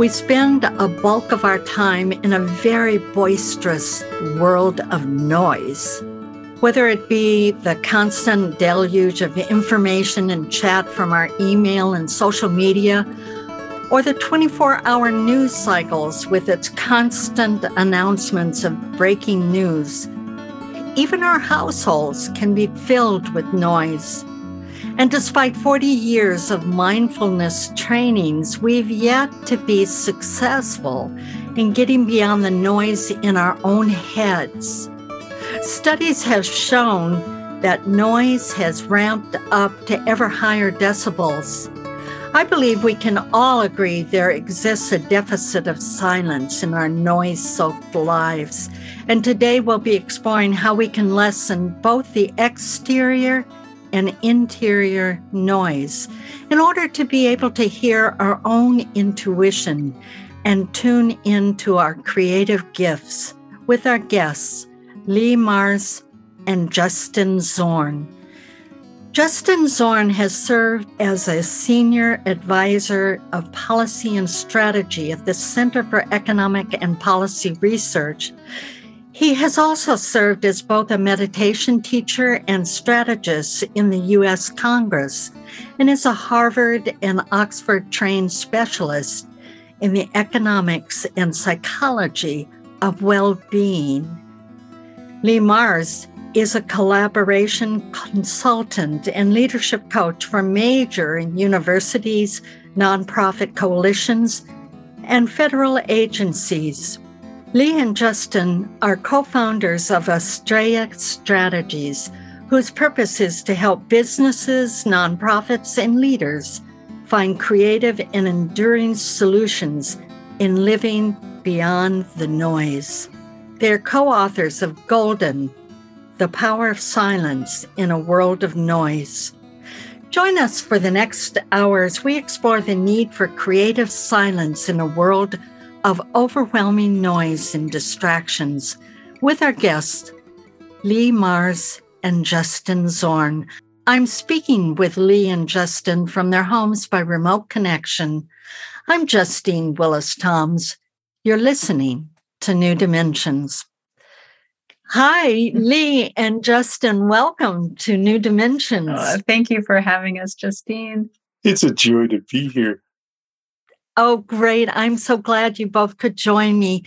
We spend a bulk of our time in a very boisterous world of noise. Whether it be the constant deluge of information and chat from our email and social media, or the 24 hour news cycles with its constant announcements of breaking news, even our households can be filled with noise. And despite 40 years of mindfulness trainings, we've yet to be successful in getting beyond the noise in our own heads. Studies have shown that noise has ramped up to ever higher decibels. I believe we can all agree there exists a deficit of silence in our noise soaked lives. And today we'll be exploring how we can lessen both the exterior and interior noise in order to be able to hear our own intuition and tune into our creative gifts with our guests, Leigh Marz and Justin Zorn. Justin Zorn has served as a senior advisor of policy and strategy at the Center for Economic and Policy Research he has also served as both a meditation teacher and strategist in the U.S. Congress and is a Harvard and Oxford trained specialist in the economics and psychology of well being. Leigh Marz is a collaboration consultant and leadership coach for major universities, nonprofit coalitions, and federal agencies. Leigh and Justin are co founders of Astrea Strategies, whose purpose is to help businesses, nonprofits, and leaders find creative and enduring solutions in living beyond the noise. They're co authors of Golden The Power of Silence in a World of Noise. Join us for the next hours. We explore the need for creative silence in a world of overwhelming noise and distractions with our guests, Leigh Marz and Justin Zorn. I'm speaking with Leigh and Justin from their homes by remote connection. I'm Justine Willis Toms. You're listening to New Dimensions. Hi, Leigh and Justin. Welcome to New Dimensions. Oh, thank you for having us, Justine. It's a joy to be here. Oh, great. I'm so glad you both could join me.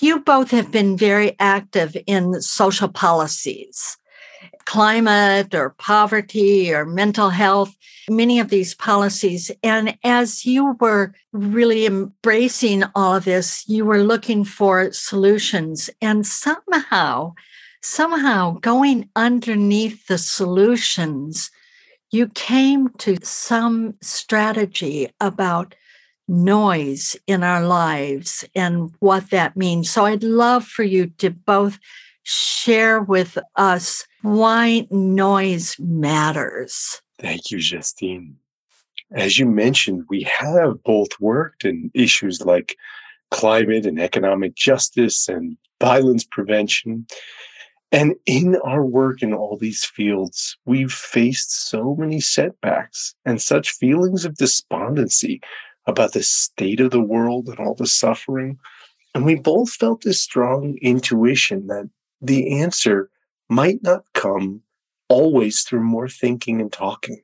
You both have been very active in social policies, climate or poverty or mental health, many of these policies. And as you were really embracing all of this, you were looking for solutions. And somehow, somehow going underneath the solutions, you came to some strategy about noise in our lives and what that means. So I'd love for you to both share with us why noise matters. Thank you, Justine. As you mentioned, we have both worked in issues like climate and economic justice and violence prevention. And in our work in all these fields, we've faced so many setbacks and such feelings of despondency about the state of the world and all the suffering. And we both felt this strong intuition that the answer might not come always through more thinking and talking.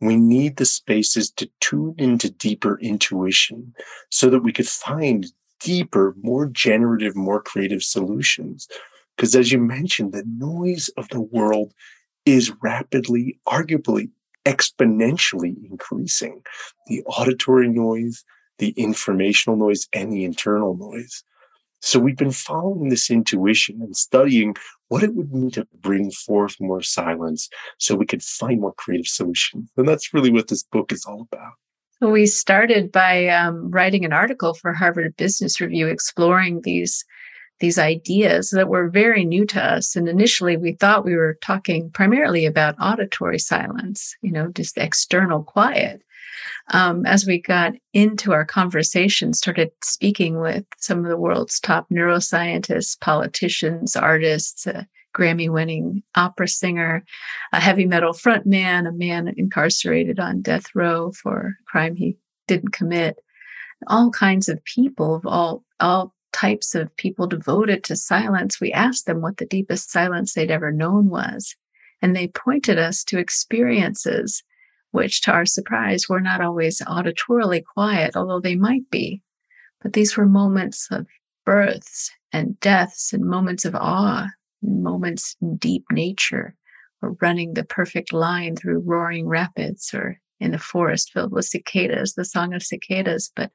We need the spaces to tune into deeper intuition so that we could find deeper, more generative, more creative solutions. Because as you mentioned, the noise of the world is rapidly, arguably exponentially increasing. The auditory noise, the informational noise, and the internal noise. So we've been following this intuition and studying what it would mean to bring forth more silence so we could find more creative solutions. And that's really what this book is all about. We started by um, writing an article for Harvard Business Review exploring these these ideas that were very new to us. And initially, we thought we were talking primarily about auditory silence, you know, just external quiet um, as we got into our conversation, started speaking with some of the world's top neuroscientists, politicians, artists, a Grammy winning opera singer, a heavy metal frontman, a man incarcerated on death row for a crime he didn't commit, all kinds of people of all, all types of people devoted to silence. We asked them what the deepest silence they'd ever known was. And they pointed us to experiences which to our surprise were not always auditorily quiet, although they might be. But these were moments of births and deaths and moments of awe, moments in deep nature, or running the perfect line through roaring rapids or in the forest filled with cicadas, the song of cicadas, but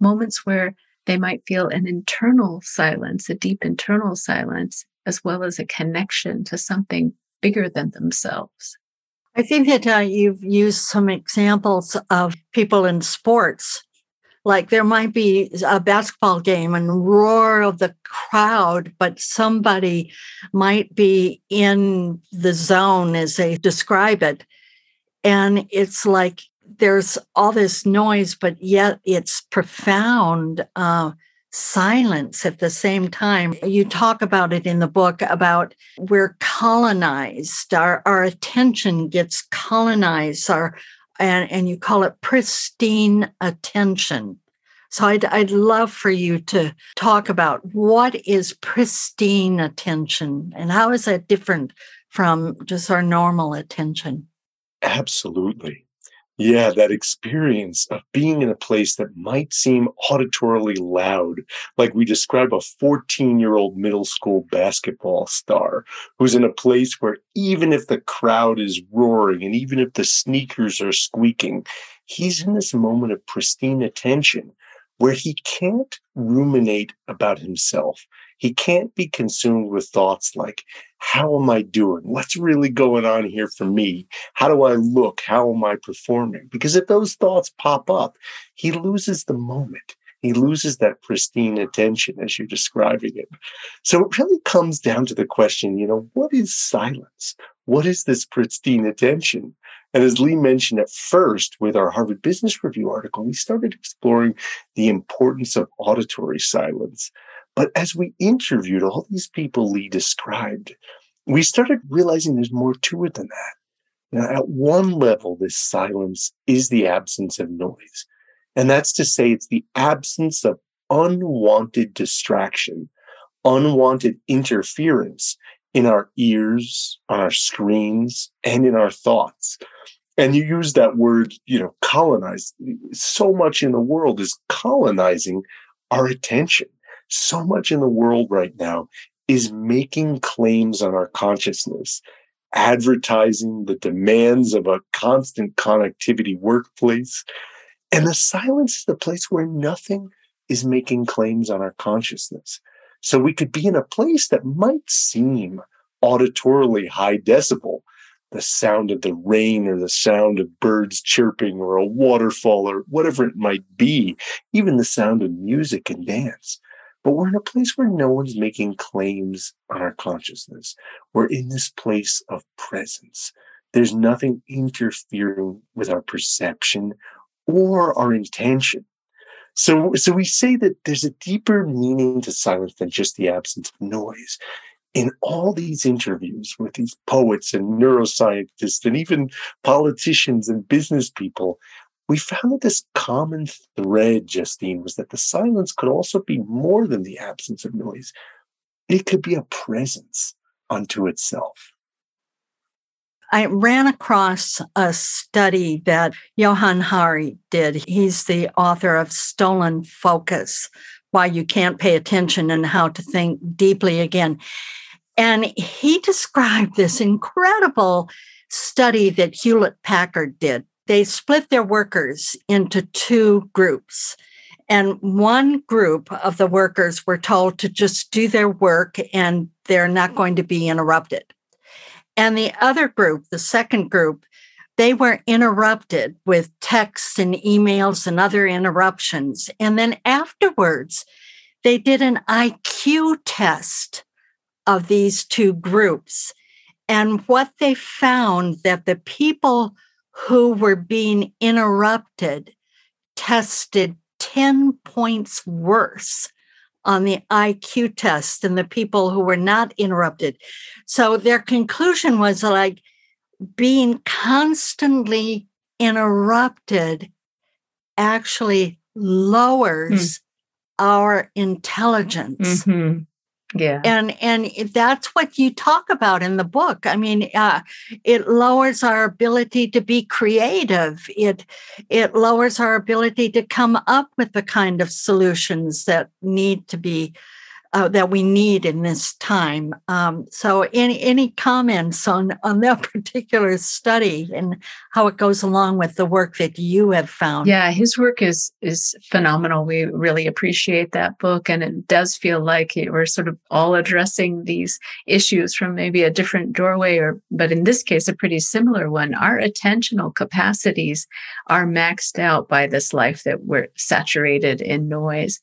moments where they might feel an internal silence, a deep internal silence, as well as a connection to something bigger than themselves. I think that uh, you've used some examples of people in sports. Like there might be a basketball game and roar of the crowd, but somebody might be in the zone as they describe it. And it's like there's all this noise, but yet it's profound. Uh, silence at the same time. You talk about it in the book about we're colonized, our, our attention gets colonized, our, and, and you call it pristine attention. So I'd, I'd love for you to talk about what is pristine attention and how is that different from just our normal attention? Absolutely. Yeah, that experience of being in a place that might seem auditorily loud, like we describe a 14 year old middle school basketball star who's in a place where even if the crowd is roaring and even if the sneakers are squeaking, he's in this moment of pristine attention where he can't ruminate about himself. He can't be consumed with thoughts like, how am I doing? What's really going on here for me? How do I look? How am I performing? Because if those thoughts pop up, he loses the moment. He loses that pristine attention as you're describing it. So it really comes down to the question, you know, what is silence? What is this pristine attention? And as Leigh mentioned at first with our Harvard Business Review article, we started exploring the importance of auditory silence. But as we interviewed all these people Leigh described, we started realizing there's more to it than that. Now, at one level, this silence is the absence of noise. And that's to say, it's the absence of unwanted distraction, unwanted interference in our ears, on our screens, and in our thoughts. And you use that word, you know, colonize. So much in the world is colonizing our attention so much in the world right now is making claims on our consciousness, advertising the demands of a constant connectivity workplace. And the silence is the place where nothing is making claims on our consciousness. So we could be in a place that might seem auditorily high decibel, the sound of the rain or the sound of birds chirping or a waterfall or whatever it might be, even the sound of music and dance. But we're in a place where no one's making claims on our consciousness. We're in this place of presence. There's nothing interfering with our perception or our intention. So, so we say that there's a deeper meaning to silence than just the absence of noise. In all these interviews with these poets and neuroscientists and even politicians and business people, we found that this common thread, Justine, was that the silence could also be more than the absence of noise. It could be a presence unto itself. I ran across a study that Johann Hari did. He's the author of Stolen Focus Why You Can't Pay Attention and How to Think Deeply Again. And he described this incredible study that Hewlett Packard did. They split their workers into two groups. And one group of the workers were told to just do their work and they're not going to be interrupted. And the other group, the second group, they were interrupted with texts and emails and other interruptions. And then afterwards, they did an IQ test of these two groups. And what they found that the people who were being interrupted tested 10 points worse on the IQ test than the people who were not interrupted. So their conclusion was like being constantly interrupted actually lowers mm. our intelligence. Mm-hmm yeah. And and that's what you talk about in the book. I mean uh, it lowers our ability to be creative. It it lowers our ability to come up with the kind of solutions that need to be uh, that we need in this time. Um, so, any any comments on on that particular study and how it goes along with the work that you have found? Yeah, his work is is phenomenal. We really appreciate that book, and it does feel like it, we're sort of all addressing these issues from maybe a different doorway, or but in this case, a pretty similar one. Our attentional capacities are maxed out by this life that we're saturated in noise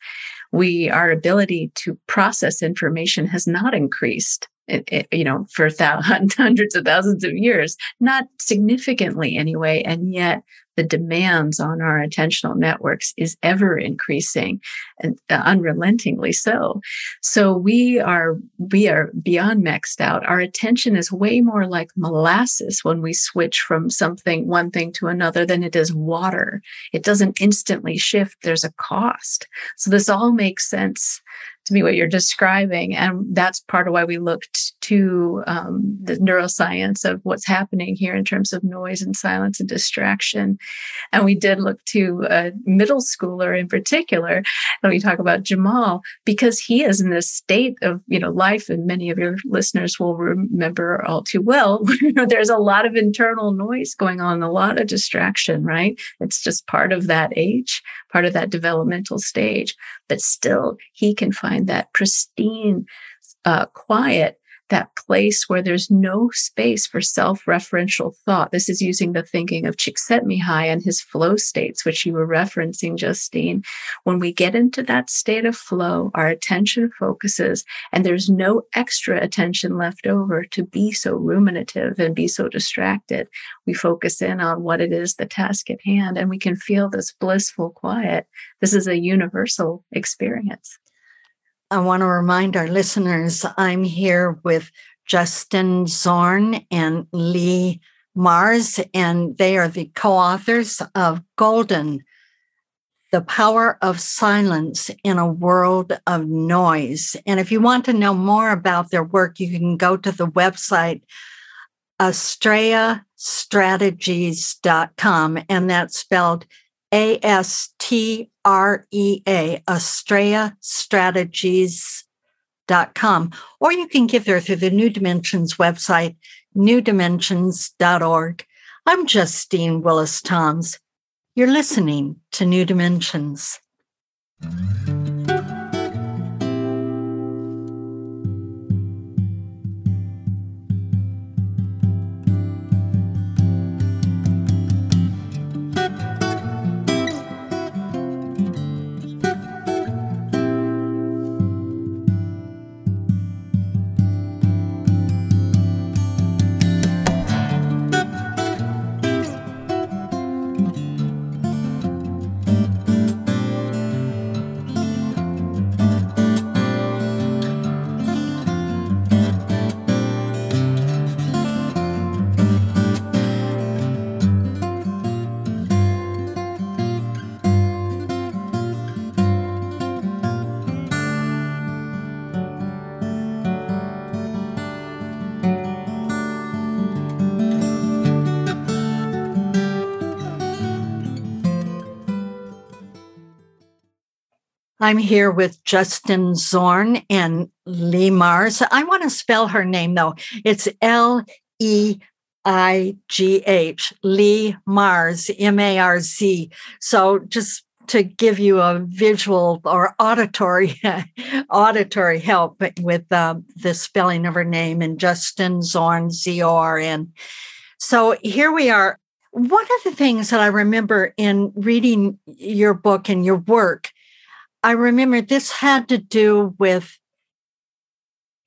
we our ability to process information has not increased it, it, you know for thousands, hundreds of thousands of years not significantly anyway and yet the demands on our attentional networks is ever increasing and uh, unrelentingly so. So we are we are beyond maxed out. Our attention is way more like molasses when we switch from something one thing to another than it is water. It doesn't instantly shift. There's a cost. So this all makes sense to me what you're describing. And that's part of why we looked to um, the neuroscience of what's happening here in terms of noise and silence and distraction. And we did look to a middle schooler in particular. And we talk about Jamal because he is in this state of, you know, life. And many of your listeners will remember all too well. There's a lot of internal noise going on, a lot of distraction, right? It's just part of that age, part of that developmental stage. But still, he can find that pristine uh, quiet that place where there's no space for self-referential thought. This is using the thinking of Csikszentmihalyi and his flow states, which you were referencing, Justine. When we get into that state of flow, our attention focuses and there's no extra attention left over to be so ruminative and be so distracted. We focus in on what it is, the task at hand, and we can feel this blissful quiet. This is a universal experience. I want to remind our listeners I'm here with Justin Zorn and Leigh Marz, and they are the co authors of Golden The Power of Silence in a World of Noise. And if you want to know more about their work, you can go to the website astreastrategies.com, and that's spelled A S T R E A, Astrea Strategies.com. Or you can get there through the New Dimensions website, newdimensions.org. I'm Justine Willis Toms. You're listening to New Dimensions. I'm here with Justin Zorn and Leigh Marz. I want to spell her name though. It's L E I G H, Leigh Marz, M A R Z. So just to give you a visual or auditory auditory help with uh, the spelling of her name and Justin Zorn Z O R N. So here we are. One of the things that I remember in reading your book and your work, I remember this had to do with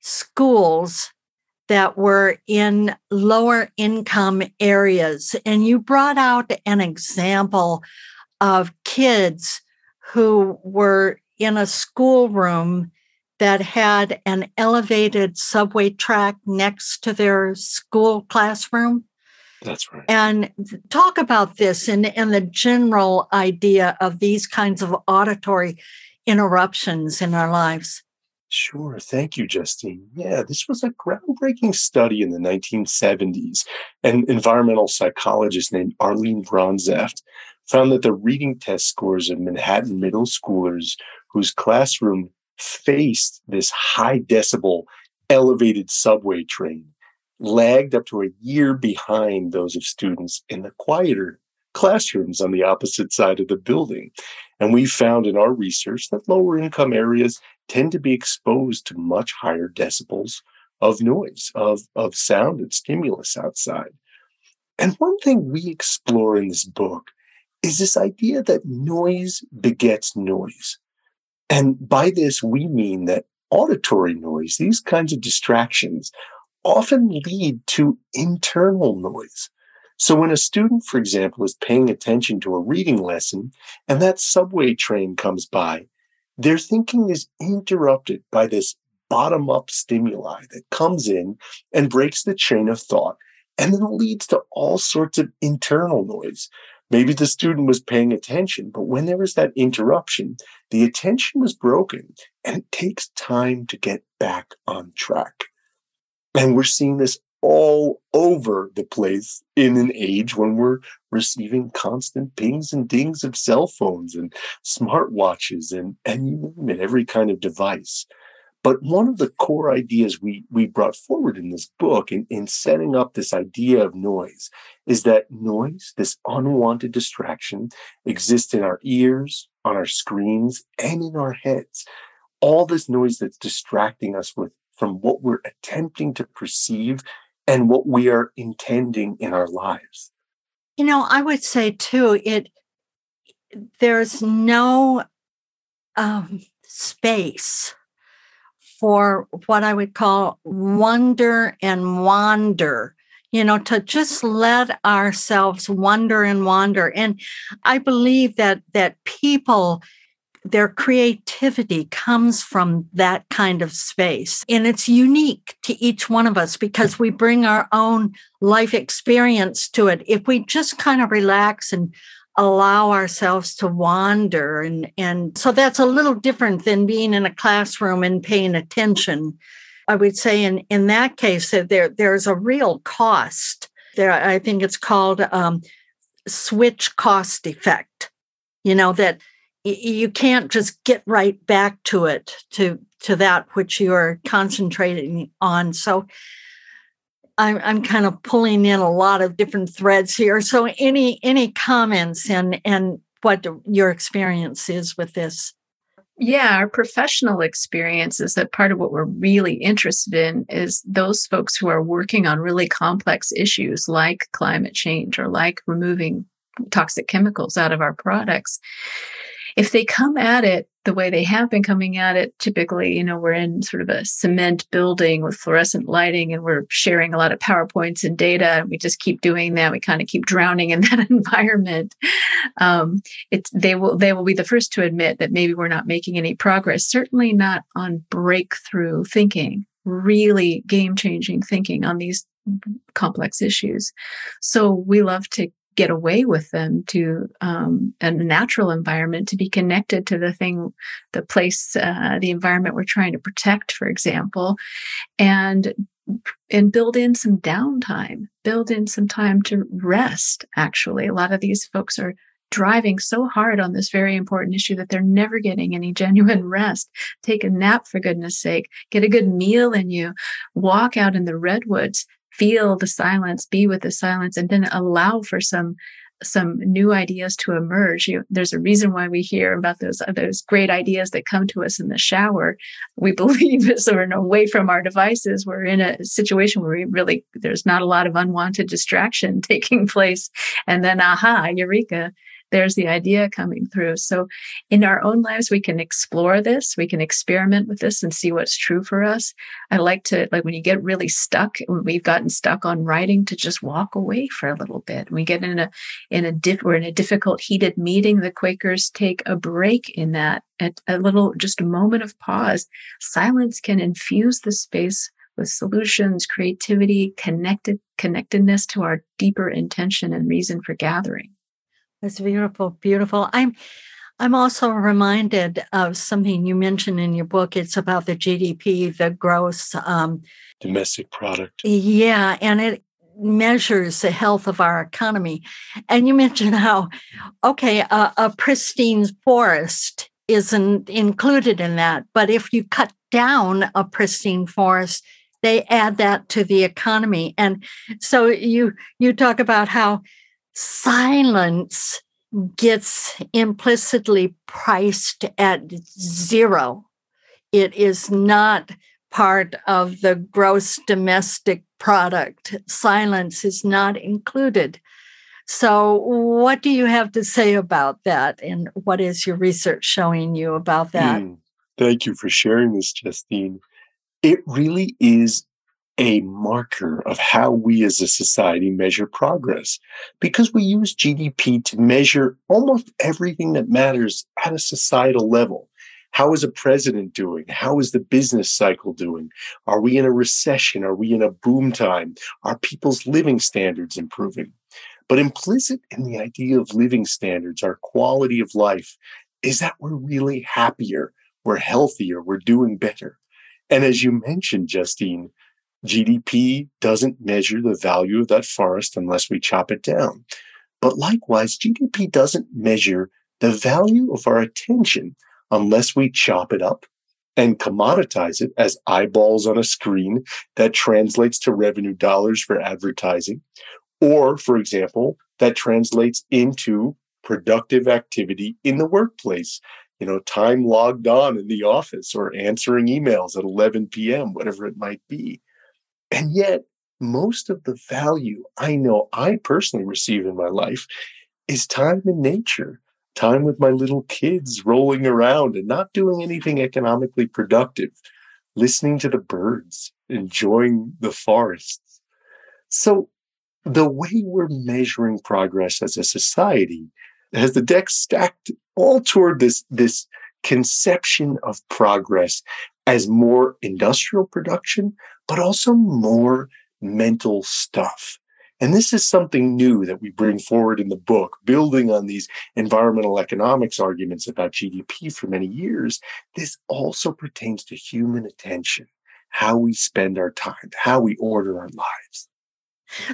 schools that were in lower income areas. And you brought out an example of kids who were in a schoolroom that had an elevated subway track next to their school classroom. That's right. And talk about this and, and the general idea of these kinds of auditory interruptions in our lives. Sure. Thank you, Justine. Yeah, this was a groundbreaking study in the 1970s. An environmental psychologist named Arline Bronzaft found that the reading test scores of Manhattan middle schoolers whose classroom faced this high decibel elevated subway train lagged up to a year behind those of students in the quieter classrooms on the opposite side of the building. And we found in our research that lower income areas tend to be exposed to much higher decibels of noise, of, of sound and stimulus outside. And one thing we explore in this book is this idea that noise begets noise. And by this, we mean that auditory noise, these kinds of distractions, often lead to internal noise. So when a student, for example, is paying attention to a reading lesson and that subway train comes by, their thinking is interrupted by this bottom up stimuli that comes in and breaks the chain of thought and then leads to all sorts of internal noise. Maybe the student was paying attention, but when there was that interruption, the attention was broken and it takes time to get back on track. And we're seeing this all over the place in an age when we're receiving constant pings and dings of cell phones and smartwatches and, and you name it, every kind of device. But one of the core ideas we, we brought forward in this book in, in setting up this idea of noise is that noise, this unwanted distraction, exists in our ears, on our screens, and in our heads. All this noise that's distracting us with from what we're attempting to perceive and what we are intending in our lives. You know, I would say too, it there's no um, space for what I would call wonder and wander, you know, to just let ourselves wonder and wander. And I believe that that people their creativity comes from that kind of space. And it's unique to each one of us because we bring our own life experience to it. If we just kind of relax and allow ourselves to wander and and so that's a little different than being in a classroom and paying attention i would say in in that case that there there's a real cost there i think it's called um, switch cost effect you know that you can't just get right back to it to to that which you're concentrating on so I'm, I'm kind of pulling in a lot of different threads here. So any any comments and and what your experience is with this? Yeah, our professional experience is that part of what we're really interested in is those folks who are working on really complex issues like climate change or like removing toxic chemicals out of our products. If they come at it the way they have been coming at it typically you know we're in sort of a cement building with fluorescent lighting and we're sharing a lot of powerpoints and data and we just keep doing that. We kind of keep drowning in that environment. Um, it's they will they will be the first to admit that maybe we're not making any progress certainly not on breakthrough thinking really game changing thinking on these complex issues. So we love to get away with them to um, a natural environment to be connected to the thing the place uh, the environment we're trying to protect for example and and build in some downtime build in some time to rest actually. A lot of these folks are driving so hard on this very important issue that they're never getting any genuine rest. Take a nap, for goodness sake, get a good meal in you, walk out in the redwoods, feel the silence, be with the silence, and then allow for some some new ideas to emerge. You, there's a reason why we hear about those uh, those great ideas that come to us in the shower. We believe as we're away from our devices, we're in a situation where we really there's not a lot of unwanted distraction taking place, and then aha, eureka! There's the idea coming through. So in our own lives, we can explore this, we can experiment with this and see what's true for us. I like to, like when you get really stuck, when we've gotten stuck on writing, to just walk away for a little bit. We get in a, in a, diff, we're in a difficult, heated meeting. The Quakers take a break in that, at a little, just a moment of pause. Silence can infuse the space with solutions, creativity, connected connectedness to our deeper intention and reason for gathering. That's beautiful, beautiful. I'm I'm also reminded of something you mentioned in your book. It's about the GDP, the gross um, domestic product. Yeah, and it measures the health of our economy. And you mentioned how, okay, a, a pristine forest isn't included in that, but if you cut down a pristine forest, they add that to the economy. And so you you talk about how silence gets implicitly priced at zero. It is not part of the gross domestic product. Silence is not included. So, what do you have to say about that? And what is your research showing you about that? Mm, thank you for sharing this, Justine. It really is a marker of how we as a society measure progress because we use GDP to measure almost everything that matters at a societal level. How is a president doing? How is the business cycle doing? Are we in a recession? Are we in a boom time? Are people's living standards improving? But implicit in the idea of living standards, our quality of life, is that we're really happier, we're healthier, we're doing better. And as you mentioned, Justine, GDP doesn't measure the value of that forest unless we chop it down. But likewise, GDP doesn't measure the value of our attention unless we chop it up and commoditize it as eyeballs on a screen that translates to revenue dollars for advertising. Or, for example, that translates into productive activity in the workplace. You know, time logged on in the office or answering emails at 11 p.m., whatever it might be. And yet, most of the value I know I personally receive in my life is time in nature, time with my little kids rolling around and not doing anything economically productive, listening to the birds, enjoying the forests. So, the way we're measuring progress as a society has the deck stacked all toward this, this conception of progress as more industrial production, but also more mental stuff. And this is something new that we bring forward in the book, building on these environmental economics arguments about GDP for many years. This also pertains to human attention, how we spend our time, how we order our lives.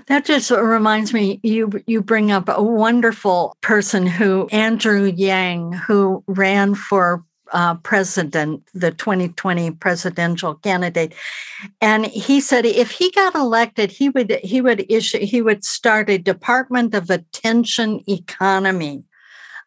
That just reminds me, you you bring up a wonderful person who Andrew Yang, who ran for uh, president, the 2020 presidential candidate, and he said if he got elected, he would he would issue he would start a Department of Attention Economy.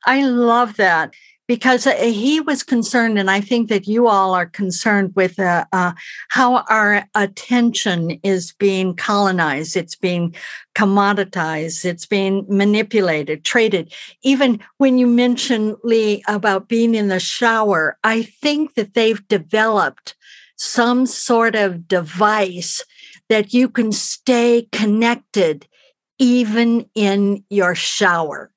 I love that because uh, he was concerned, and I think that you all are concerned with uh, uh, how our attention is being colonized, it's being commoditized, it's being manipulated, traded. Even when you mention, Leigh, about being in the shower, I think that they've developed some sort of device that you can stay connected even in your shower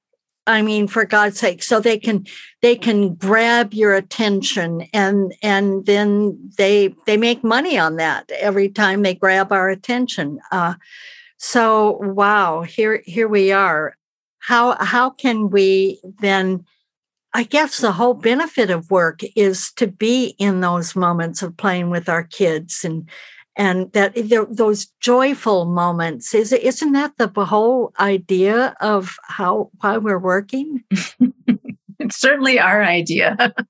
I mean, for God's sake, so they can they can grab your attention and and then they they make money on that every time they grab our attention. Uh, so wow, here here we are. How how can we then? I guess the whole benefit of work is to be in those moments of playing with our kids and and that those joyful moments is isn't that the whole idea of how why we're working? It's certainly our idea.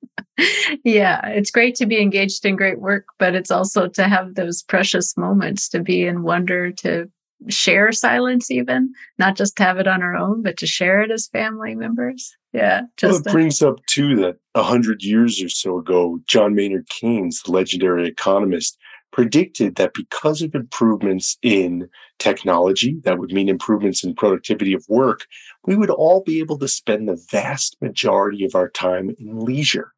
Yeah it's great to be engaged in great work but it's also to have those precious moments to be in wonder to share silence even not just to have it on our own but to share it as family members. Yeah just well, it brings up too that a hundred years or so ago john maynard keynes the legendary economist predicted that because of improvements in technology, that would mean improvements in productivity of work, we would all be able to spend the vast majority of our time in leisure.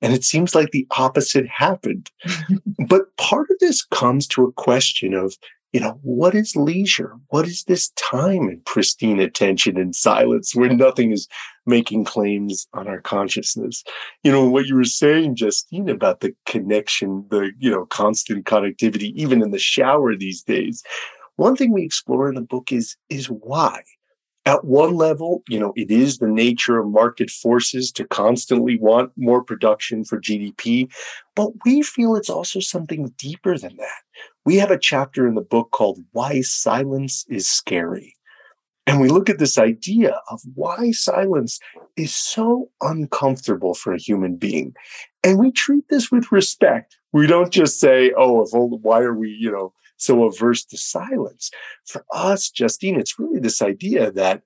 And it seems like the opposite happened. but part of this comes to a question of you know, what is leisure? What is this time and pristine attention and silence where nothing is making claims on our consciousness? You know, what you were saying, Justine, about the connection, the, you know, constant connectivity, even in the shower these days. One thing we explore in the book is, is why. At one level, you know, it is the nature of market forces to constantly want more production for GDP, but we feel it's also something deeper than that we have a chapter in the book called Why Silence is Scary. And we look at this idea of why silence is so uncomfortable for a human being. And we treat this with respect. We don't just say, oh, if, why are we, you know, so averse to silence? For us, Justine, it's really this idea that,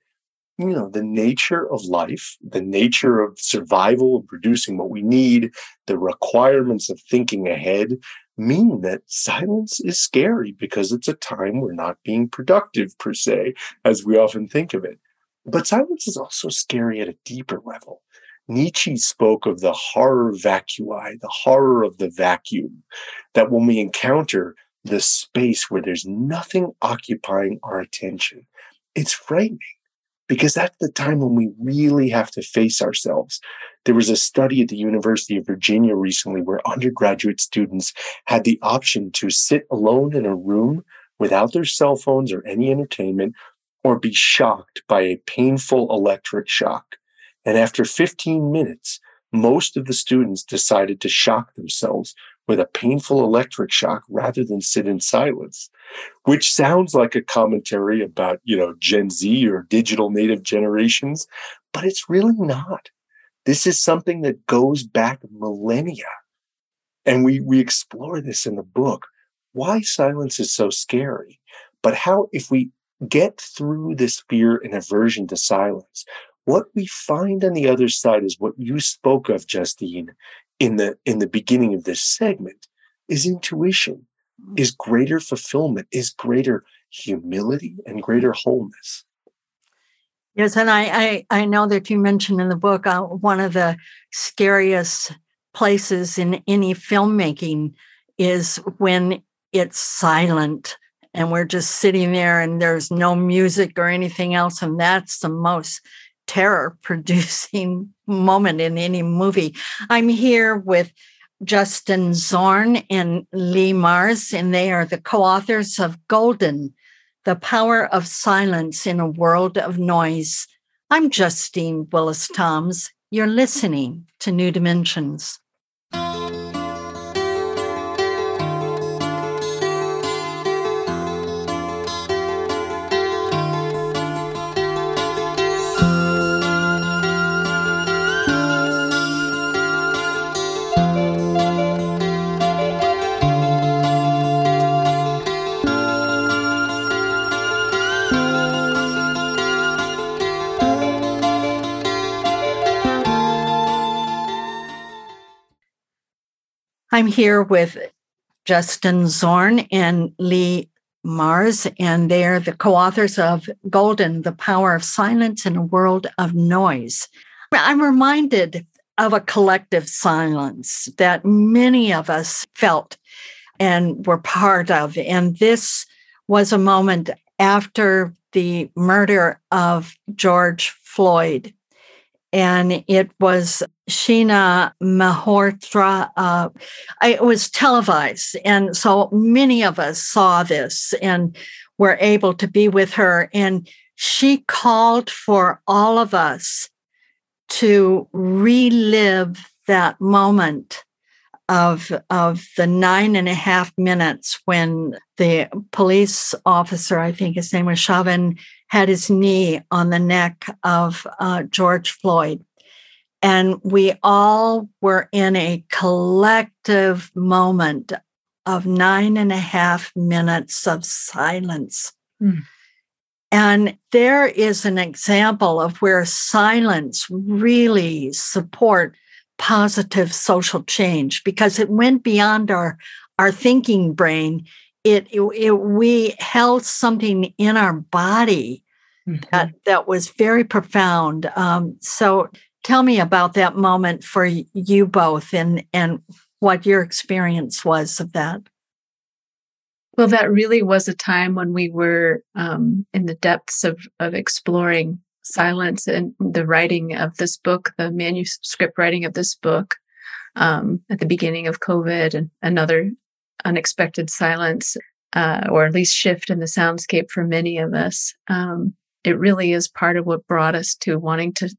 you know, the nature of life, the nature of survival producing what we need, the requirements of thinking ahead, mean that silence is scary because it's a time we're not being productive per se, as we often think of it. But silence is also scary at a deeper level. Nietzsche spoke of the horror vacui, the horror of the vacuum, that when we encounter the space where there's nothing occupying our attention, it's frightening because that's the time when we really have to face ourselves. There was a study at the University of Virginia recently where undergraduate students had the option to sit alone in a room without their cell phones or any entertainment or be shocked by a painful electric shock. And after 15 minutes, most of the students decided to shock themselves with a painful electric shock rather than sit in silence, which sounds like a commentary about, you know, Gen Z or digital native generations, but it's really not. This is something that goes back millennia. And we, we explore this in the book, why silence is so scary, but how if we get through this fear and aversion to silence, what we find on the other side is what you spoke of, Justine, in the in the beginning of this segment is intuition mm. is greater fulfillment is greater humility and greater wholeness yes and i i, I know that you mentioned in the book uh, one of the scariest places in any filmmaking is when it's silent and we're just sitting there and there's no music or anything else and that's the most terror producing moment in any movie. I'm here with Justin Zorn and Leigh Marz, and they are the co authors of Golden The Power of Silence in a World of Noise. I'm Justine Willis Toms. You're listening to New Dimensions. I'm here with Justin Zorn and Leigh Marz, and they're the co authors of Golden, The Power of Silence in a World of Noise. I'm reminded of a collective silence that many of us felt and were part of. And this was a moment after the murder of George Floyd and it was Sheena Malhotra. Uh, it was televised, and so many of us saw this and were able to be with her. And she called for all of us to relive that moment of of the nine and a half minutes when the police officer, I think his name was Chauvin, had his knee on the neck of uh, George Floyd. And we all were in a collective moment of nine and a half minutes of silence. Mm. And there is an example of where silence really support positive social change because it went beyond our our thinking brain. It, it, it we held something in our body mm-hmm. that that was very profound. Um, so tell me about that moment for you both and and what your experience was of that. Well, that really was a time when we were um, in the depths of, of exploring silence and the writing of this book, the manuscript writing of this book um, at the beginning of COVID and another unexpected silence, uh, or at least shift in the soundscape for many of us. Um, it really is part of what brought us to wanting to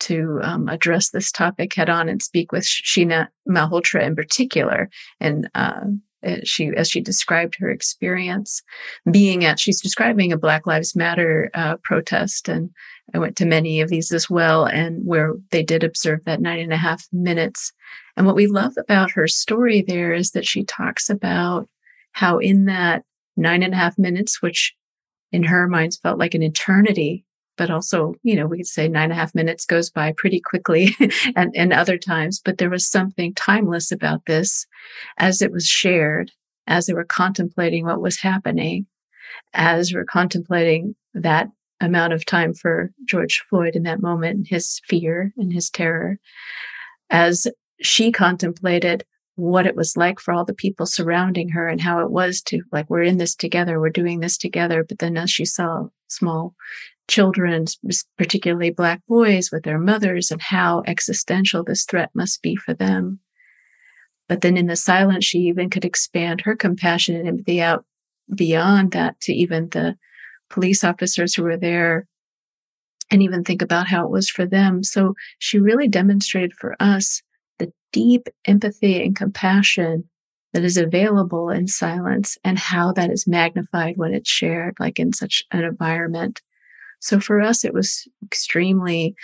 to um, address this topic head on and speak with Sheena Malhotra in particular, and uh, she as she described her experience being at she's describing a black lives matter uh, protest and i went to many of these as well and where they did observe that nine and a half minutes. And what we love about her story there is that she talks about how in that nine and a half minutes which in her minds felt like an eternity but also, you know, we could say nine and a half minutes goes by pretty quickly and, and other times, but there was something timeless about this as it was shared, as they were contemplating what was happening, as we're contemplating that amount of time for George Floyd in that moment, his fear and his terror, as she contemplated what it was like for all the people surrounding her and how it was to like we're in this together we're doing this together but then as she saw small children, particularly Black boys, with their mothers and how existential this threat must be for them. But then in the silence, she even could expand her compassion and empathy out beyond that to even the police officers who were there and even think about how it was for them. So she really demonstrated for us deep empathy and compassion that is available in silence and how that is magnified when it's shared, like in such an environment. So for us, it was extremely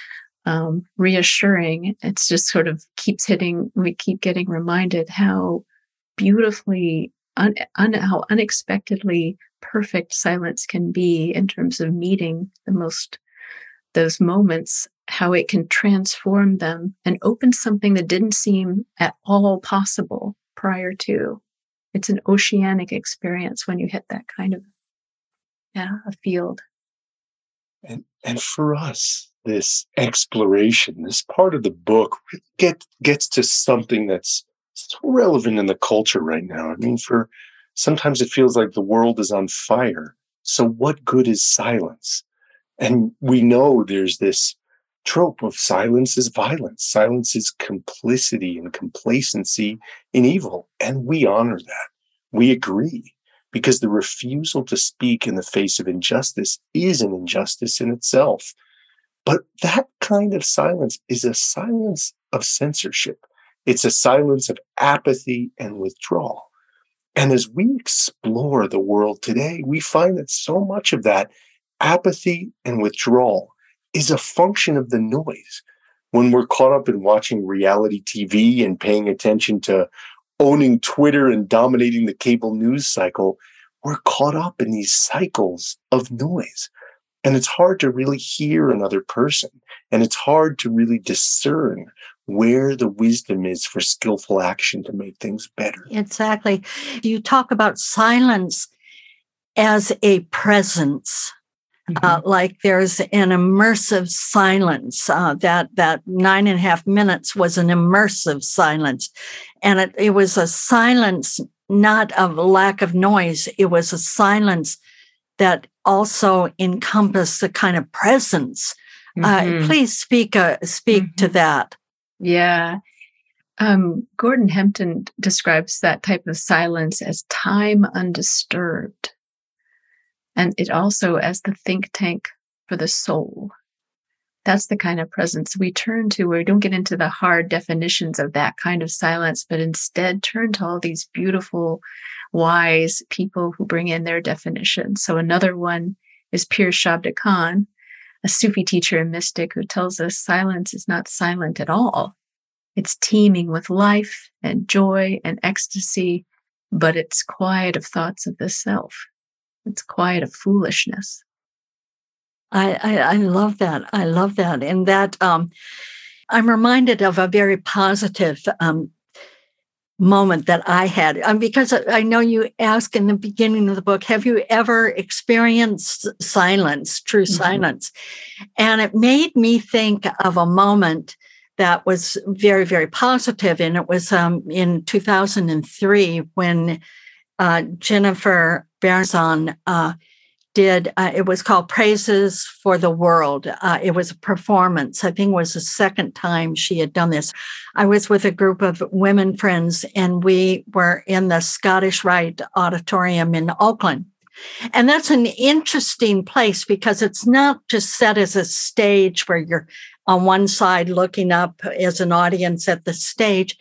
um, reassuring. It's just sort of keeps hitting, we keep getting reminded how beautifully, un, un, how unexpectedly perfect silence can be in terms of meeting the most, those moments, how it can transform them and open something that didn't seem at all possible prior to. It's an oceanic experience when you hit that kind of, yeah, a field. And, and for us, this exploration, this part of the book get, gets to something that's so relevant in the culture right now. I mean, for sometimes it feels like the world is on fire. So what good is silence? And we know there's this trope of silence is violence. Silence is complicity and complacency in evil. And we honor that. We agree because the refusal to speak in the face of injustice is an injustice in itself. But that kind of silence is a silence of censorship. It's a silence of apathy and withdrawal. And as we explore the world today, we find that so much of that apathy and withdrawal is a function of the noise. When we're caught up in watching reality TV and paying attention to owning Twitter and dominating the cable news cycle, we're caught up in these cycles of noise. And it's hard to really hear another person. And it's hard to really discern where the wisdom is for skillful action to make things better. Exactly. You talk about silence as a presence. Mm-hmm. Uh, like there's an immersive silence. Uh, that that nine and a half minutes was an immersive silence, and it, it was a silence not of lack of noise. It was a silence that also encompassed a kind of presence. Uh, mm-hmm. Uh, please speak uh, speak mm-hmm. to that. Yeah. Um, Gordon Hempton describes that type of silence as time undisturbed and it also as the think tank for the soul. That's the kind of presence we turn to where we don't get into the hard definitions of that kind of silence, but instead turn to all these beautiful, wise people who bring in their definitions. So another one is Pir Shabda Khan, a Sufi teacher and mystic who tells us silence is not silent at all. It's teeming with life and joy and ecstasy, but it's quiet of thoughts of the self. It's quiet of foolishness. I, I, I love that. I love that. And that um, I'm reminded of a very positive um, moment that I had um, because I know you ask in the beginning of the book, have you ever experienced silence, true mm-hmm. silence? And it made me think of a moment that was very, very positive, and it was um, in 2003 when uh, Jennifer Berezan uh, did uh, it was called praises for the world. Uh, it was a performance. I think it was the second time she had done this. I was with a group of women friends and we were in the scottish rite auditorium in oakland and that's an interesting place because it's not just set as a stage where you're on one side looking up as an audience at the stage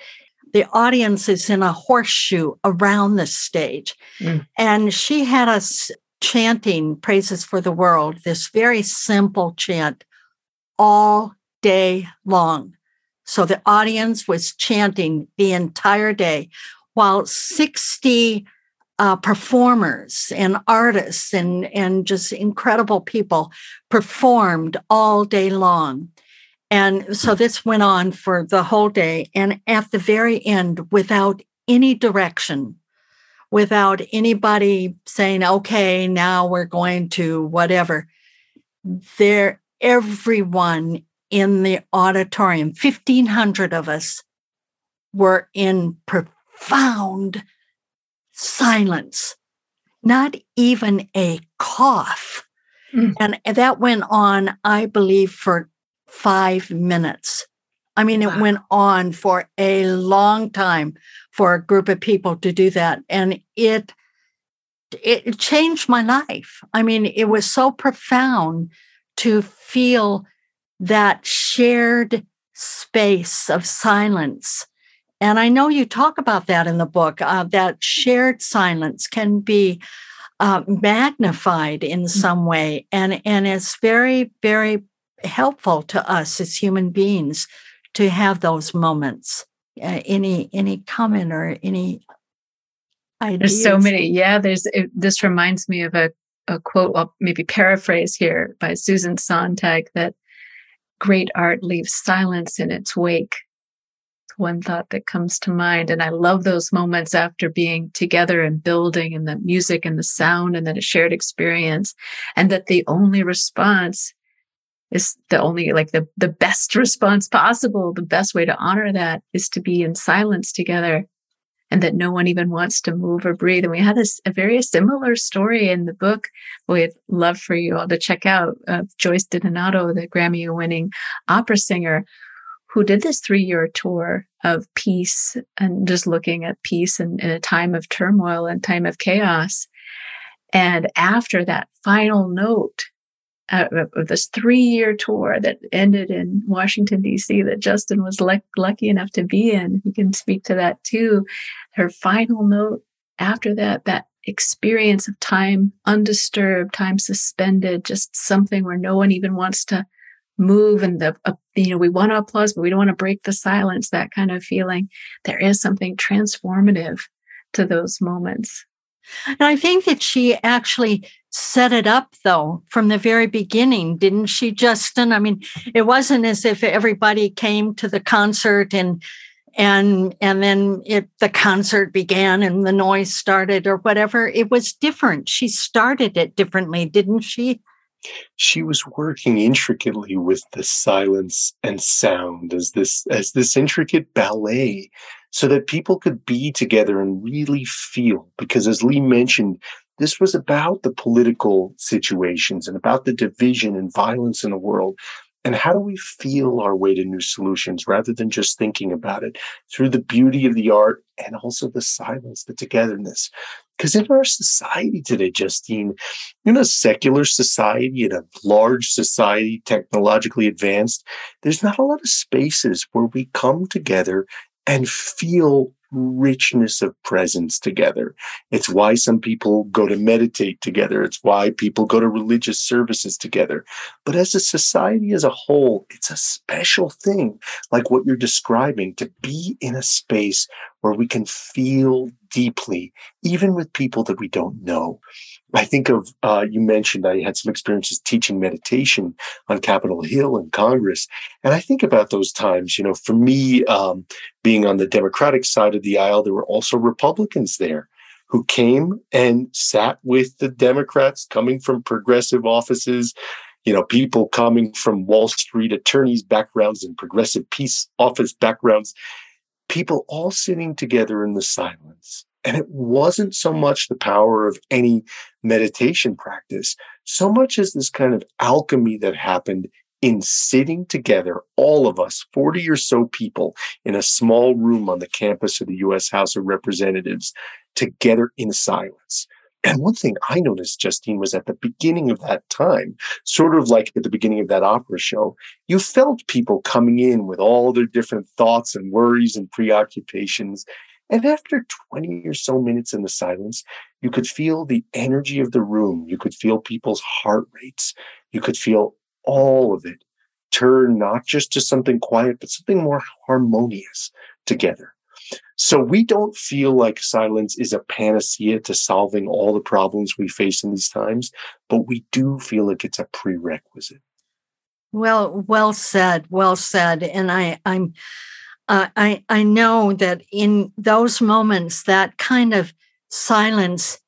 the audience is in a horseshoe around the stage. Mm. And she had us chanting praises for the world, this very simple chant, all day long. So the audience was chanting the entire day while 60 uh, performers and artists and, and just incredible people performed all day long. And so this went on for the whole day. And at the very end, without any direction, without anybody saying, okay, now we're going to whatever. There, everyone in the auditorium, 1,500 of us, were in profound silence, not even a cough. Mm. And that went on, I believe, for five minutes. I mean, it wow. went on for a long time for a group of people to do that. And it, it changed my life. I mean, it was so profound to feel that shared space of silence. And I know you talk about that in the book, uh, that shared silence can be uh, magnified in mm. some way. And, and it's very, very helpful to us as human beings to have those moments. Uh, any any comment or any ideas? There's so many. Yeah, there's. It, this reminds me of a a quote. Well, maybe paraphrase here by Susan Sontag that great art leaves silence in its wake. It's one thought that comes to mind, and I love those moments after being together and building, and the music and the sound, and then a shared experience, and that the only response is the only like the the best response possible. The best way to honor that is to be in silence together and that no one even wants to move or breathe. And we had this a very similar story in the book we'd love for you all to check out uh, joyce didonato the grammy winning opera singer who did this three year tour of peace and just looking at peace in, in a time of turmoil and time of chaos. And after that final note uh, of this three year tour that ended in Washington, D.C., that Justin was le- lucky enough to be in. He can speak to that too. Her final note after that, that experience of time undisturbed, time suspended, just something where no one even wants to move and the uh, you know we want to applause but we don't want to break the silence that kind of feeling there is something transformative to those moments and I think that she actually set it up though from the very beginning, didn't she, Justin? I mean, it wasn't as if everybody came to the concert and and and then it the concert began and the noise started or whatever. It was different. She started it differently, didn't she? She was working intricately with the silence and sound as this as this intricate ballet so that people could be together and really feel. Because as Leigh mentioned, this was about the political situations and about the division and violence in the world. And how do we feel our way to new solutions rather than just thinking about it through the beauty of the art and also the silence, the togetherness? Because in our society today, Justine, in a secular society, in a large society, technologically advanced, there's not a lot of spaces where we come together and feel richness of presence together. It's why some people go to meditate together. It's why people go to religious services together. But as a society as a whole, it's a special thing, like what you're describing, to be in a space where we can feel deeply, even with people that we don't know. I think of, uh, you mentioned I had some experiences teaching meditation on Capitol Hill in Congress. And I think about those times, you know, for me, um, being on the Democratic side of the aisle, there were also Republicans there who came and sat with the Democrats coming from progressive offices, you know, people coming from Wall Street attorneys' backgrounds and progressive peace office backgrounds, people all sitting together in the silence and it wasn't so mm. much the power of any meditation practice, so much as this kind of alchemy that happened in sitting together, all of us, 40 or so people in a small room on the campus of the US House of Representatives, together in silence. And one thing I noticed, Justine, was at the beginning of that time, sort of like at the beginning of that opera show, you felt people coming in with all their different thoughts and worries and preoccupations. And after 20 or so minutes in the silence, you could feel the energy of the room. You could feel people's heart rates. You could feel all of it turn not just to something quiet, but something more harmonious together. So we don't feel like silence is a panacea to solving all the problems we face in these times, but we do feel like it's a prerequisite. Well, well said, well said. And I, I'm I I know that in those moments, that kind of silence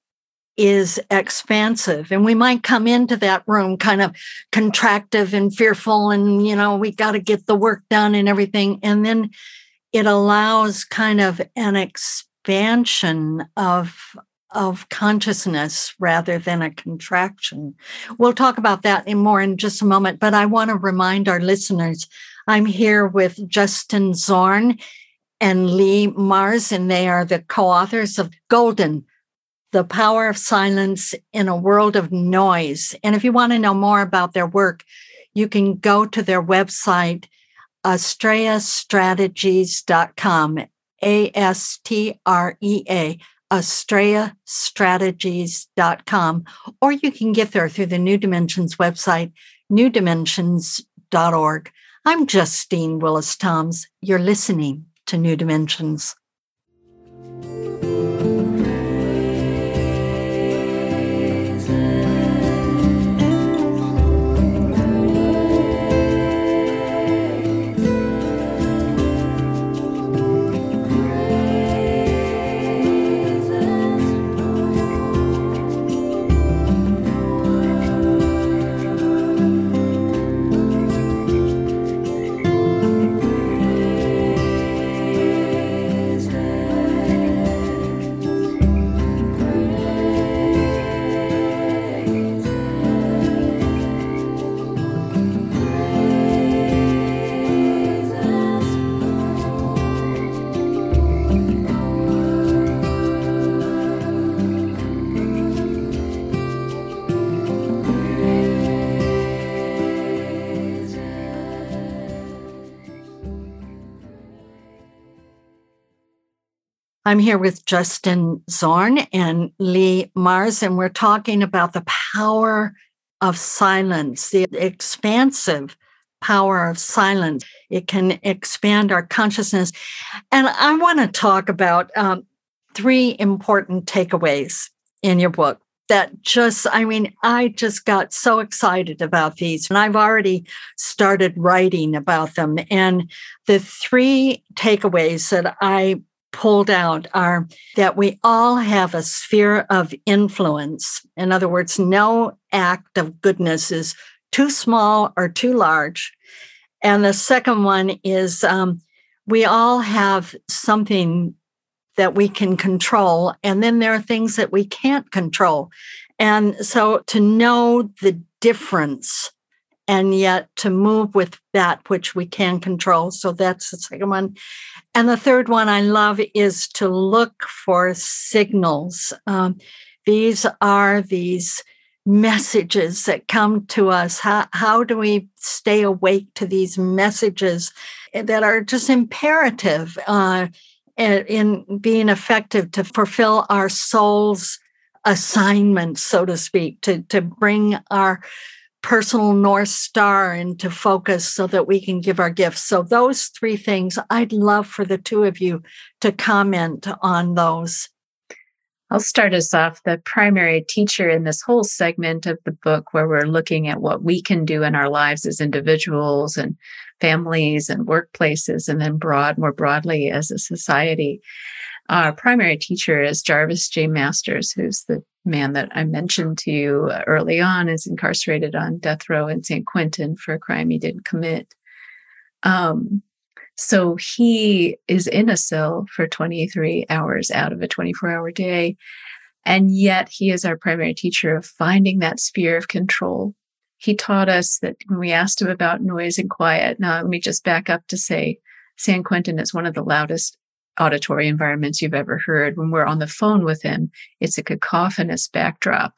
is expansive, and we might come into that room kind of contractive and fearful, and you know we got to get the work done and everything, and then it allows kind of an expansion of of consciousness rather than a contraction. We'll talk about that in more in just a moment, but I want to remind our listeners I'm here with Justin Zorn and Leigh Marz, and they are the co authors of Golden The Power of Silence in a World of Noise. And if you want to know more about their work, you can go to their website, astreastrategies.com, A S T R E A, astreastrategies.com, or you can get there through the New Dimensions website, newdimensions.org. I'm Justine Willis Toms. You're listening to New Dimensions. I'm here with Justin Zorn and Leigh Marz, and we're talking about the power of silence, the expansive power of silence. It can expand our consciousness. And I want to talk about um, three important takeaways in your book that just, I mean, I just got so excited about these, and I've already started writing about them. And the three takeaways that I pulled out are that we all have a sphere of influence. In other words, no act of goodness is too small or too large. And the second one is um, we all have something that we can control, and then there are things that we can't control. And so to know the difference and yet to move with that which we can control. So that's the second one. And the third one I love is to look for signals. Um, these are these messages that come to us. How, how do we stay awake to these messages that are just imperative uh, in being effective to fulfill our soul's assignment, so to speak, to, to bring our personal North Star into focus so that we can give our gifts. So, those three things, I'd love for the two of you to comment on those. I'll start us off. The primary teacher in this whole segment of the book, where we're looking at what we can do in our lives as individuals and families and workplaces, and then broad, more broadly as a society. Our primary teacher is Jarvis J. Masters, who's the man that I mentioned to you early on is incarcerated on death row in San Quentin for a crime he didn't commit. Um, so he is in a cell for 23 hours out of a 24 hour day. And yet he is our primary teacher of finding that sphere of control. He taught us that when we asked him about noise and quiet, now let me just back up to say San Quentin is one of the loudest auditory environments you've ever heard. When we're on the phone with him, it's a cacophonous backdrop.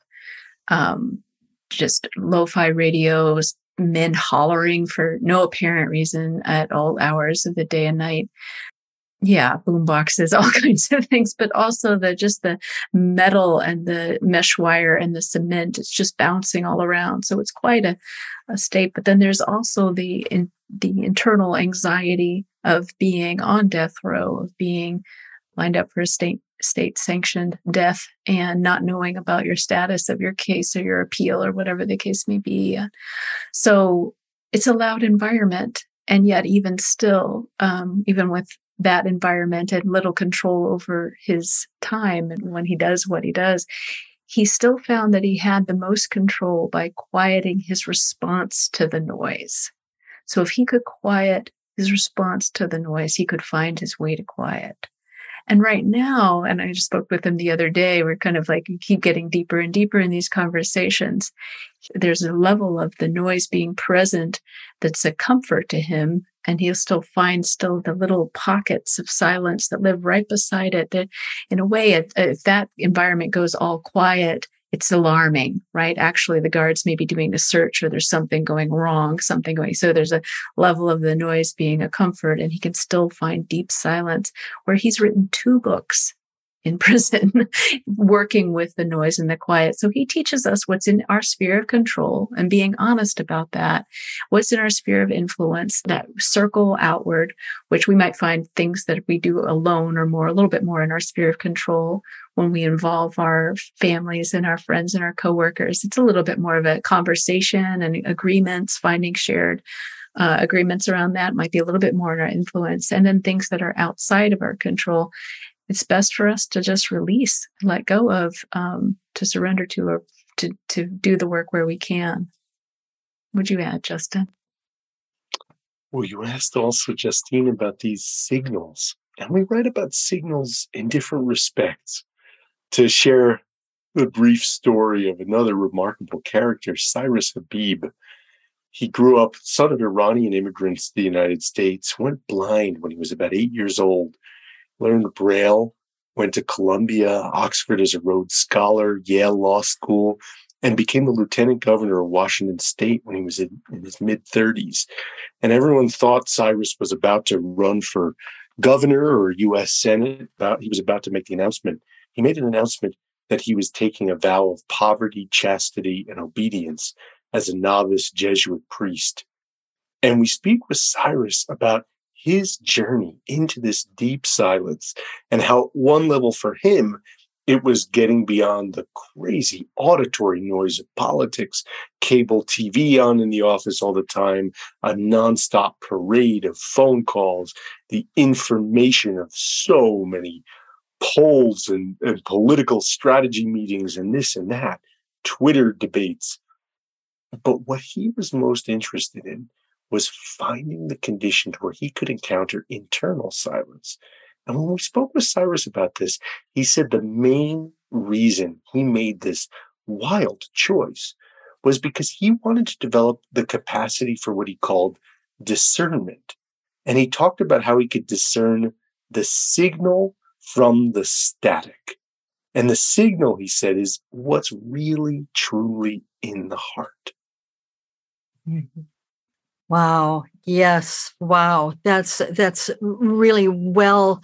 Um, just lo-fi radios, men hollering for no apparent reason at all hours of the day and night. Yeah, boom boxes, all kinds of things, but also the just the metal and the mesh wire and the cement. It's just bouncing all around. So it's quite a, a state. But then there's also the in, the internal anxiety of being on death row, of being lined up for a state state sanctioned death and not knowing about your status of your case or your appeal or whatever the case may be. So it's a loud environment. And yet, even still, um, even with that environment and little control over his time and when he does what he does, he still found that he had the most control by quieting his response to the noise. So if he could quiet his response to the noise, he could find his way to quiet. And right now, and I just spoke with him the other day, we're kind of like you keep getting deeper and deeper in these conversations. There's a level of the noise being present that's a comfort to him. And he'll still find still the little pockets of silence that live right beside it. That in a way, if that environment goes all quiet, it's alarming, right? Actually, the guards may be doing a search or there's something going wrong, something going. So there's a level of the noise being a comfort, and he can still find deep silence where he's written two books in prison working with the noise and the quiet. So he teaches us what's in our sphere of control and being honest about that. What's in our sphere of influence, that circle outward, which we might find things that we do alone or more, a little bit more in our sphere of control when we involve our families and our friends and our coworkers. It's a little bit more of a conversation and agreements, finding shared uh, agreements around that might be a little bit more in our influence. And then things that are outside of our control it's best for us to just release, let go of, um, to surrender to, or to to do the work where we can. Would you add, Justin? Well, you asked also, Justine, about these signals, and we write about signals in different respects. To share the brief story of another remarkable character, Cyrus Habib. He grew up son of Iranian immigrants to the United States, went blind when he was about eight years old learned Braille, went to Columbia, Oxford as a Rhodes Scholar, Yale Law School, and became the lieutenant governor of Washington State when he was in, in his mid 30s. And everyone thought Cyrus was about to run for governor or U.S. Senate. About, he was about to make the announcement. He made an announcement that he was taking a vow of poverty, chastity, and obedience as a novice Jesuit priest. And we speak with Cyrus about his journey into this deep silence and how one level for him it was getting beyond the crazy auditory noise of politics, cable TV on in the office all the time, a nonstop parade of phone calls, the information of so many polls and, and political strategy meetings and this and that, Twitter debates. But what he was most interested in was finding the conditions where he could encounter internal silence. And when we spoke with Cyrus about this, he said the main reason he made this wild choice was because he wanted to develop the capacity for what he called discernment. And he talked about how he could discern the signal from the static. And the signal, he said, is what's really, truly in the heart. Mm-hmm. Wow. Yes. Wow. That's that's really well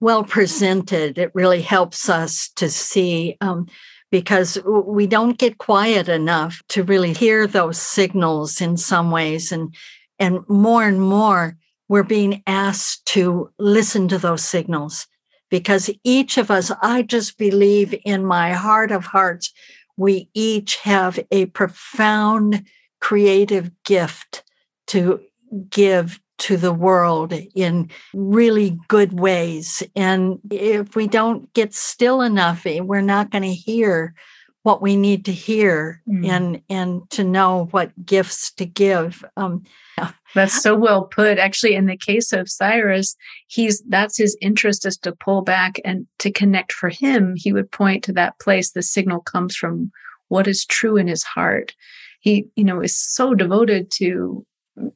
well presented. It really helps us to see um, because we don't get quiet enough to really hear those signals in some ways, and and more and more we're being asked to listen to those signals because each of us, I just believe in my heart of hearts, we each have a profound creative gift to give to the world in really good ways. And if we don't get still enough, eh, we're not going to hear what we need to hear mm. and and to know what gifts to give. Um, that's so well put. Actually, in the case of Cyrus, he's that's his interest is to pull back and to connect for him. He would point to that place. The signal comes from what is true in his heart. He, you know, is so devoted to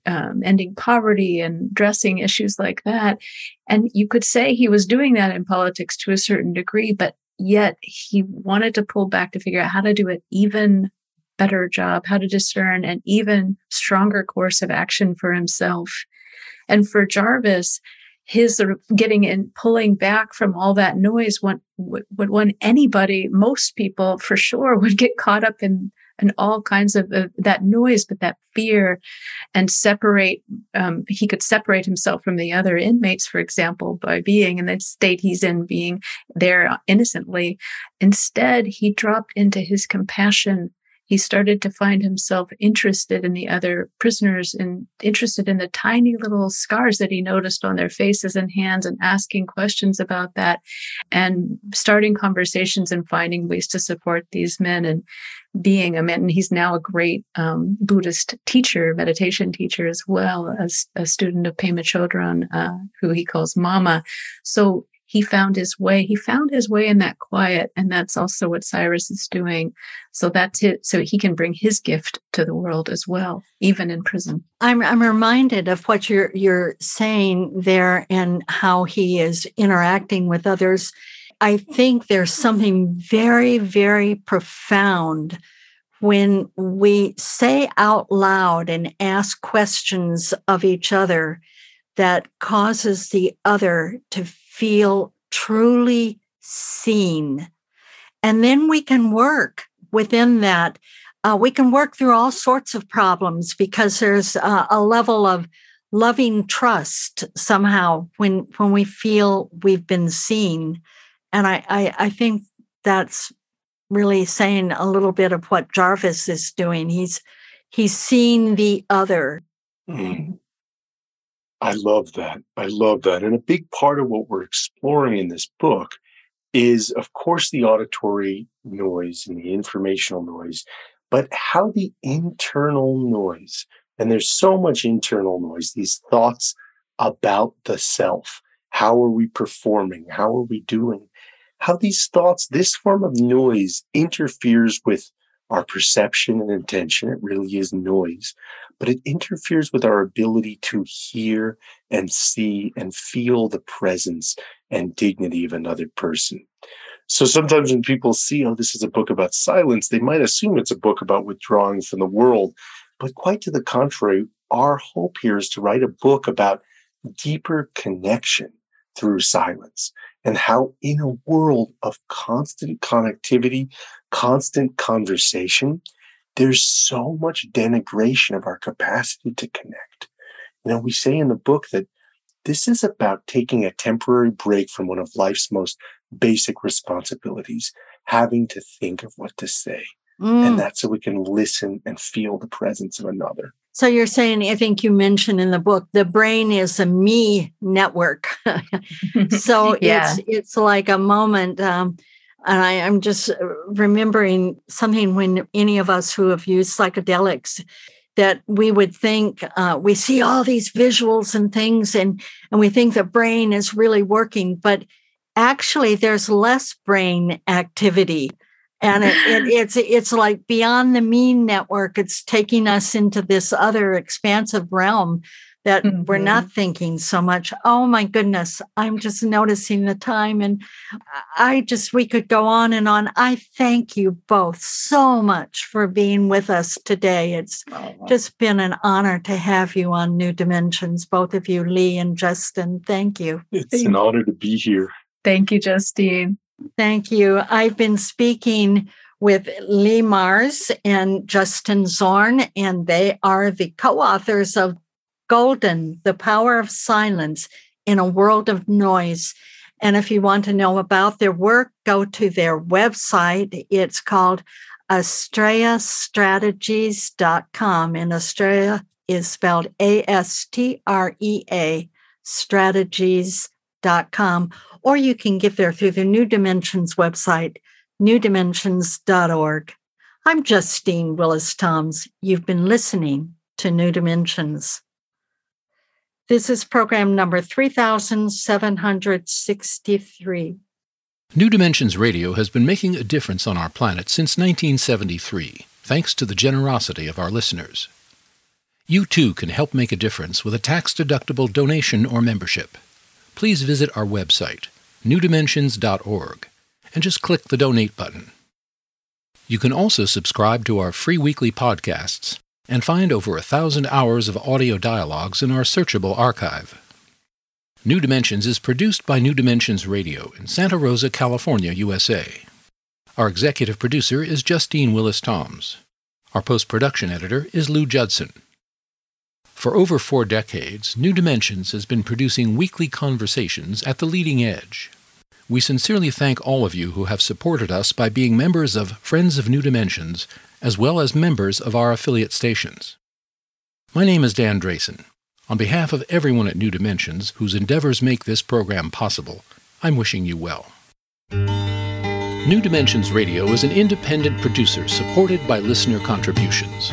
um, ending poverty and addressing issues like that. And you could say he was doing that in politics to a certain degree, but yet he wanted to pull back to figure out how to do it even better job, how to discern an even stronger course of action for himself. And for Jarvis, his sort of getting in, pulling back from all that noise would, would, would when anybody, most people for sure would get caught up in and all kinds of uh, that noise, but that fear and separate. Um, he could separate himself from the other inmates, for example, by being in the state he's in, being there innocently. Instead, he dropped into his compassion he started to find himself interested in the other prisoners and interested in the tiny little scars that he noticed on their faces and hands and asking questions about that and starting conversations and finding ways to support these men and being a man. And he's now a great um, Buddhist teacher, meditation teacher as well as a student of Pema Chodron, uh, who he calls Mama. So he found his way. He found his way in that quiet. And that's also what Cyrus is doing. So that's it. So he can bring his gift to the world as well, even in prison. I'm, I'm reminded of what you're, you're saying there and how he is interacting with others. I think there's something very, very profound when we say out loud and ask questions of each other that causes the other to feel truly seen. And then we can work within that. Uh, we can work through all sorts of problems because there's uh, a level of loving trust somehow when when we feel we've been seen. And I, I, I think that's really saying a little bit of what Jarvis is doing. He's he's seeing the other. Mm. I love that. I love that. And a big part of what we're exploring in this book is, of course, the auditory noise and the informational noise, but how the internal noise, and there's so much internal noise, these thoughts about the self. How are we performing? How are we doing? How these thoughts, this form of noise interferes with our perception and intention. It really is noise, but it interferes with our ability to hear and see and feel the presence and dignity of another person. So sometimes when people see, oh, this is a book about silence, they might assume it's a book about withdrawing from the world. But quite to the contrary, our hope here is to write a book about deeper connection through silence and how in a world of constant connectivity, constant conversation, there's so much denigration of our capacity to connect. You know, we say in the book that this is about taking a temporary break from one of life's most basic responsibilities, having to think of what to say. Mm. And that's so we can listen and feel the presence of another. So you're saying, I think you mentioned in the book, the brain is a me network. so yeah. it's it's like a moment. Um, and I, am just remembering something when any of us who have used psychedelics that we would think uh, we see all these visuals and things and and we think the brain is really working but actually there's less brain activity and it, it, it's it's like beyond the mean network it's taking us into this other expansive realm that mm-hmm. we're not thinking so much. Oh my goodness i'm just noticing the time and i just we could go on and on. I thank you both so much for being with us today. It's oh. just been an honor to have you on new dimensions both of you leigh and justin. Thank you. It's an honor to be here. Thank you justine Thank you. I've been speaking with Leigh Marz and Justin Zorn, and they are the co authors of Golden, The Power of Silence in a World of Noise. And if you want to know about their work, go to their website. It's called AstreaStrategies.com. And Astrea is spelled A S T R E A strategies.com or you can get there through the New Dimensions website, newdimensions.org. I'm Justine Willis Toms. You've been listening to New Dimensions. This is program number 3763. New Dimensions Radio has been making a difference on our planet since 1973, thanks to the generosity of our listeners. You too can help make a difference with a tax deductible donation or membership. Please visit our website, newdimensions.org, and just click the donate button. You can also subscribe to our free weekly podcasts and find over a thousand hours of audio dialogues in our searchable archive. New Dimensions is produced by New Dimensions Radio in Santa Rosa, California, USA. Our executive producer is Justine Willis Toms. Our post production editor is Lou Judson. For over four decades, New Dimensions has been producing weekly conversations at the leading edge. We sincerely thank all of you who have supported us by being members of Friends of New Dimensions, as well as members of our affiliate stations. My name is Dan Drayson. On behalf of everyone at New Dimensions whose endeavors make this program possible, I'm wishing you well. New Dimensions Radio is an independent producer supported by listener contributions.